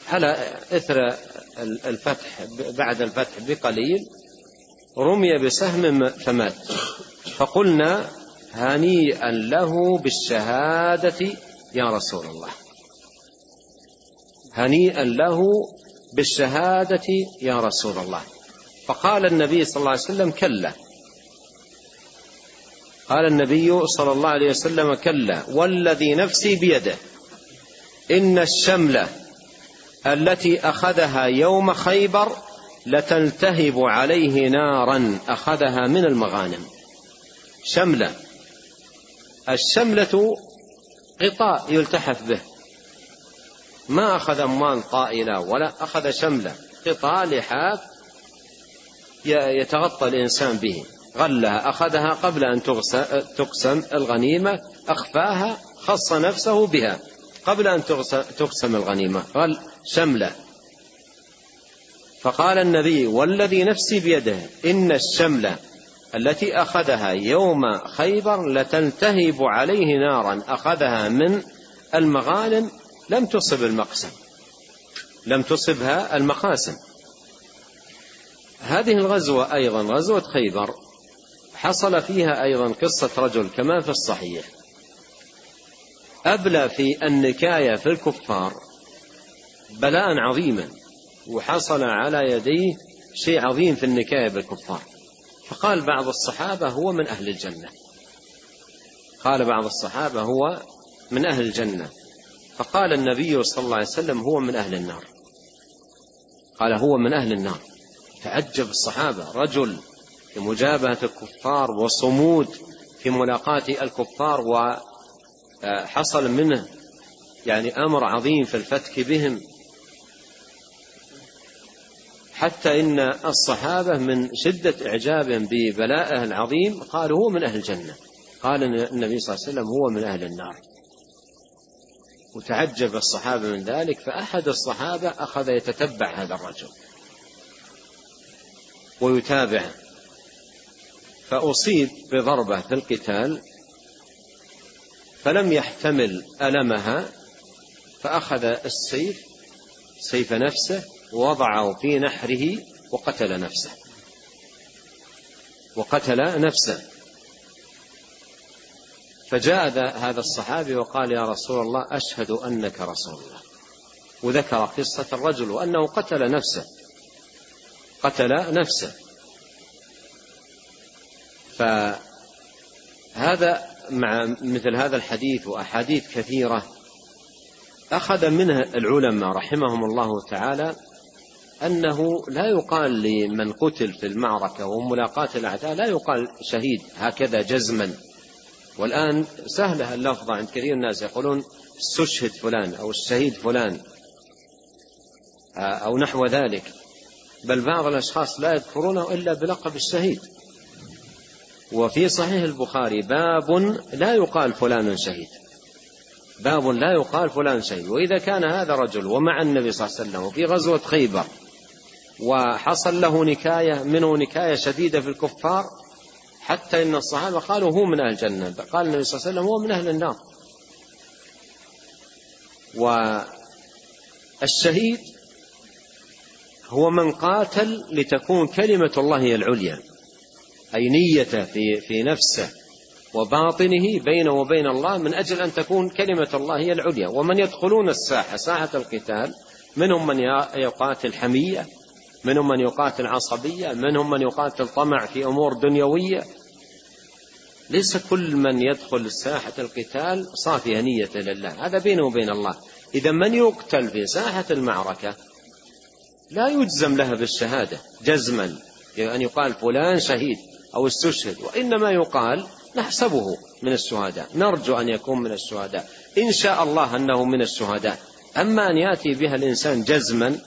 على إثر الفتح بعد الفتح بقليل رمي بسهم فمات. فقلنا هنيئا له بالشهادة يا رسول الله. هنيئا له بالشهادة يا رسول الله. فقال النبي صلى الله عليه وسلم كلا. قال النبي صلى الله عليه وسلم كلا. والذي نفسي بيده إن الشملة التي أخذها يوم خيبر لتلتهب عليه نارا أخذها من المغانم. شملة. الشملة قطاء يلتحف به. ما أخذ أموال طائلة ولا أخذ شملة قطاع لحاف يتغطى الإنسان به. غلها أخذها قبل أن تقسم الغنيمة أخفاها خص نفسه بها. قبل أن تقسم الغنيمة غل شملة. فقال النبي والذي نفسي بيده إن الشملة التي أخذها يوم خيبر لتلتهب عليه نارا أخذها من المغانم لم تصب المقسم. لم تصبها المقاسم. هذه الغزوة أيضا غزوة خيبر حصل فيها أيضا قصة رجل كما في الصحيح. أبلى في النكاية في الكفار بلاء عظيما وحصل على يديه شيء عظيم في النكاية بالكفار. فقال بعض الصحابة هو من أهل الجنة. قال بعض الصحابة هو من أهل الجنة. فقال النبي صلى الله عليه وسلم هو من أهل النار. قال هو من أهل النار. تعجب الصحابة. رجل في مجابهة الكفار وصمود في ملاقاة الكفار وحصل منه يعني أمر عظيم في الفتك بهم. حتى إن الصحابة من شدة إعجابهم ببلائه العظيم قالوا هو من أهل الجنة. قال النبي صلى الله عليه وسلم هو من أهل النار. وتعجب الصحابة من ذلك فأحد الصحابة أخذ يتتبع هذا الرجل ويتابع. فأصيب بضربة في القتال فلم يحتمل ألمها فأخذ السيف سيف نفسه ووضعه في نحره وقتل نفسه وقتل نفسه. فجاء هذا الصحابي وقال يا رسول الله أشهد أنك رسول الله. وذكر قصة الرجل وأنه قتل نفسه. قتل نفسه. فهذا مع مثل هذا الحديث وأحاديث كثيرة أخذ منها العلماء رحمهم الله تعالى أنه لا يقال لمن قتل في المعركة وملاقاة الأعداء لا يقال شهيد هكذا جزما. والآن سهلة اللفظة عند كثير الناس يقولون استشهد فلان أو الشهيد فلان أو نحو ذلك. بل بعض الأشخاص لا يذكرونه إلا بلقب الشهيد. وفي صحيح البخاري باب لا يقال فلان شهيد. باب لا يقال فلان شهيد. وإذا كان هذا رجل ومع النبي صلى الله عليه وسلم وفي غزوة خيبر وحصل له نكاية منه نكاية شديدة في الكفار حتى إن الصحابة قالوا هو من أهل الجنة قال النبي صلى الله عليه وسلم هو من أهل النار. والشهيد هو من قاتل لتكون كلمة الله هي العليا أي نيته في في نفسه وباطنه بينه وبين الله من أجل أن تكون كلمة الله هي العليا. ومن يدخلون الساحة ساحة القتال منهم من يقاتل حمية منهم من يقاتل عصبية منهم من يقاتل طمع في أمور دنيوية. ليس كل من يدخل ساحة القتال صافية نية لله هذا بينه وبين الله. إذا من يقتل في ساحة المعركة لا يجزم لها بالشهادة جزما أن يقال فلان شهيد أو استشهد وإنما يقال نحسبه من الشهداء. نرجو أن يكون من الشهداء. إن شاء الله أنه من الشهداء. أما أن يأتي بها الإنسان جزما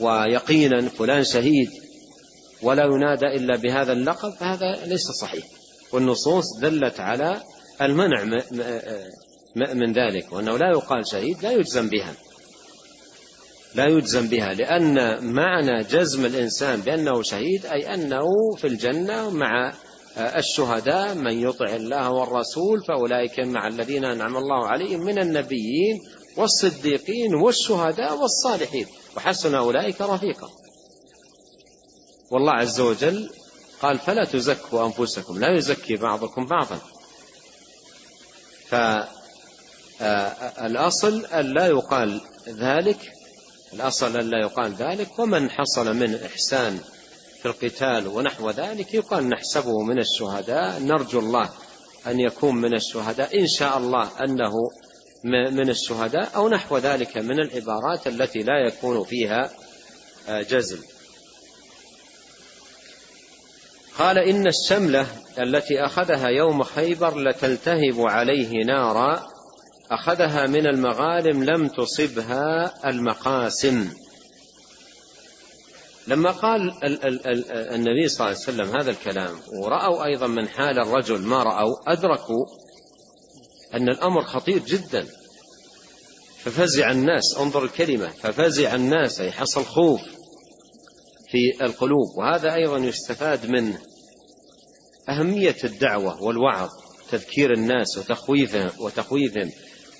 ويقينا فلان شهيد ولا ينادى إلا بهذا اللقب فهذا ليس صحيح. والنصوص دلت على المنع من ذلك وأنه لا يقال شهيد لا يجزم بها. لا يجزم بها لأن معنى جزم الإنسان بأنه شهيد أي أنه في الجنة مع الشهداء من يطع الله والرسول فأولئك مع الذين أنعم الله عليهم من النبيين والصديقين والشهداء والصالحين. وحسن أولئك رفيقا. والله عز وجل قال فلا تزكوا أنفسكم لا يزكي بعضكم بعضا. فالأصل أن لا يقال ذلك الأصل أن لا يقال ذلك ومن حصل من إحسان في القتال ونحو ذلك يقال نحسبه من الشهداء. نرجو الله أن يكون من الشهداء إن شاء الله أنه من الشهداء أو نحو ذلك من العبارات التي لا يكون فيها جزم. قال إن الشملة التي أخذها يوم خيبر لتلتهب عليه نارا أخذها من المغالم لم تصبها المقاسم. لما قال النبي صلى الله عليه وسلم هذا الكلام ورأوا أيضا من حال الرجل ما رأوا أدركوا أن الأمر خطير جدا. ففزع الناس انظر الكلمة ففزع الناس أي حصل خوف في القلوب. وهذا أيضا يستفاد منه أهمية الدعوة والوعظ تذكير الناس وتخويفهم وتخويفهم.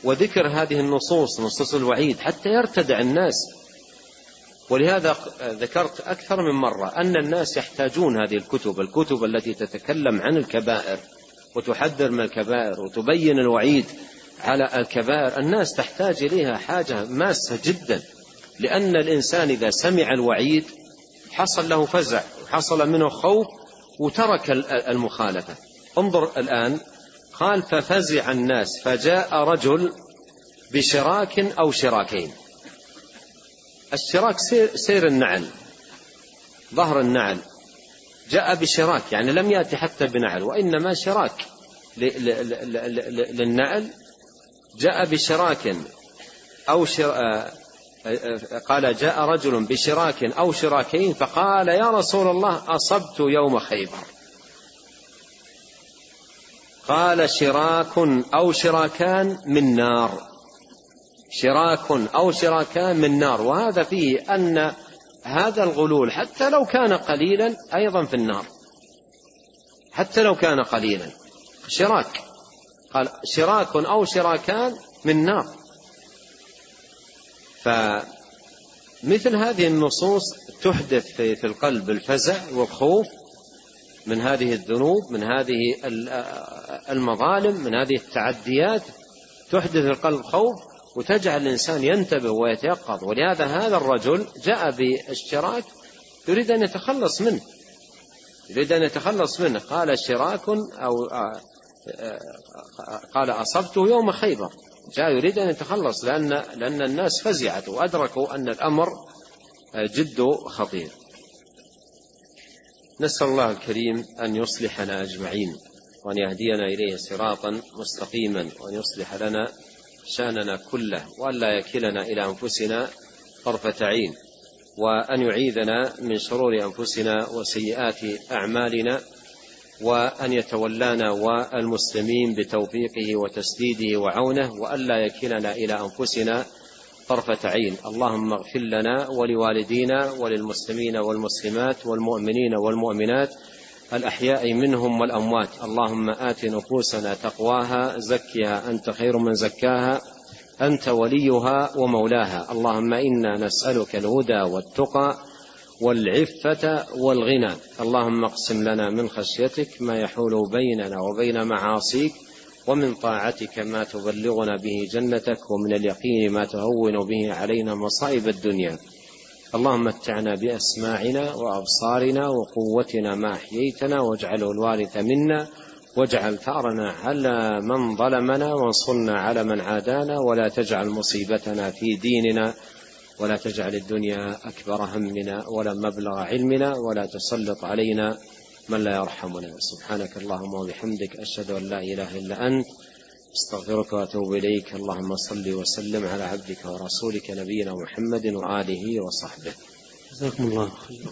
وذكر هذه النصوص نصوص الوعيد حتى يرتدع الناس. ولهذا ذكرت أكثر من مرة أن الناس يحتاجون هذه الكتب الكتب التي تتكلم عن الكبائر. وتحذر من الكبائر وتبين الوعيد على الكبائر. الناس تحتاج إليها حاجة ماسة جدا لأن الإنسان إذا سمع الوعيد حصل له فزع حصل منه خوف وترك المخالفة. انظر الآن قال ففزع الناس فجاء رجل بشراك أو شراكين. الشراك سير, سير النعل ظهر النعل. جاء بشراك يعني لم يأتي حتى بنعل وإنما شراك للنعل. جاء بشراك أو شر... آه، آه، قال جاء رجل بشراك أو شراكين فقال يا رسول الله أصبت يوم خيبر. قال شراك أو شراكان من نار. شراك أو شراكان من نار. وهذا فيه أن هذا الغلول حتى لو كان قليلا أيضا في النار. حتى لو كان قليلا. شراك. قال شراك أو شراكان من نار. فمثل هذه النصوص تحدث في القلب الفزع والخوف من هذه الذنوب من هذه المظالم من هذه التعديات. تحدث القلب خوف وتجعل الإنسان ينتبه ويتيقظ. ولهذا هذا الرجل جاء بالاشتراك يريد أن يتخلص منه. يريد أن يتخلص منه. قال شراك أو آه، آه، قال أصبته يوم خيبر. جاء يريد أن يتخلص لأن لأن الناس فزعت وأدركوا أن الأمر آه، جد خطير. نسأل الله الكريم أن يصلحنا أجمعين وأن يهدينا إليه صراطا مستقيما وأن يصلح لنا شأننا كله وأن لا يكلنا إلى أنفسنا طرفة عين وأن يعيذنا من شرور أنفسنا وسيئات أعمالنا وأن يتولانا والمسلمين بتوفيقه وتسديده وعونه وأن لا يكلنا إلى أنفسنا طرفة عين. اللهم اغفر لنا ولوالدينا وللمسلمين والمسلمات والمؤمنين والمؤمنات الأحياء منهم والأموات. اللهم آت نفوسنا تقواها زكها أنت خير من زكاها أنت وليها ومولاها. اللهم إنا نسألك الهدى والتقى والعفة والغنى. اللهم اقسم لنا من خشيتك ما يحول بيننا وبين معاصيك ومن طاعتك ما تبلغنا به جنتك ومن اليقين ما تهون به علينا مصائب الدنيا. اللهم متعنا بأسماعنا وأبصارنا وقوتنا ما أحييتنا واجعله الوارث منا واجعل ثأرنا على من ظلمنا وانصرنا على من عادانا ولا تجعل مصيبتنا في ديننا ولا تجعل الدنيا أكبر همنا ولا مبلغ علمنا ولا تسلط علينا من لا يرحمنا. سبحانك اللهم وبحمدك أشهد أن لا إله إلا أنت أستغفرك وأتوب إليك. اللهم صل وسلم على عبدك ورسولك نبينا محمد وآله وصحبه. جزاكم الله خيرا.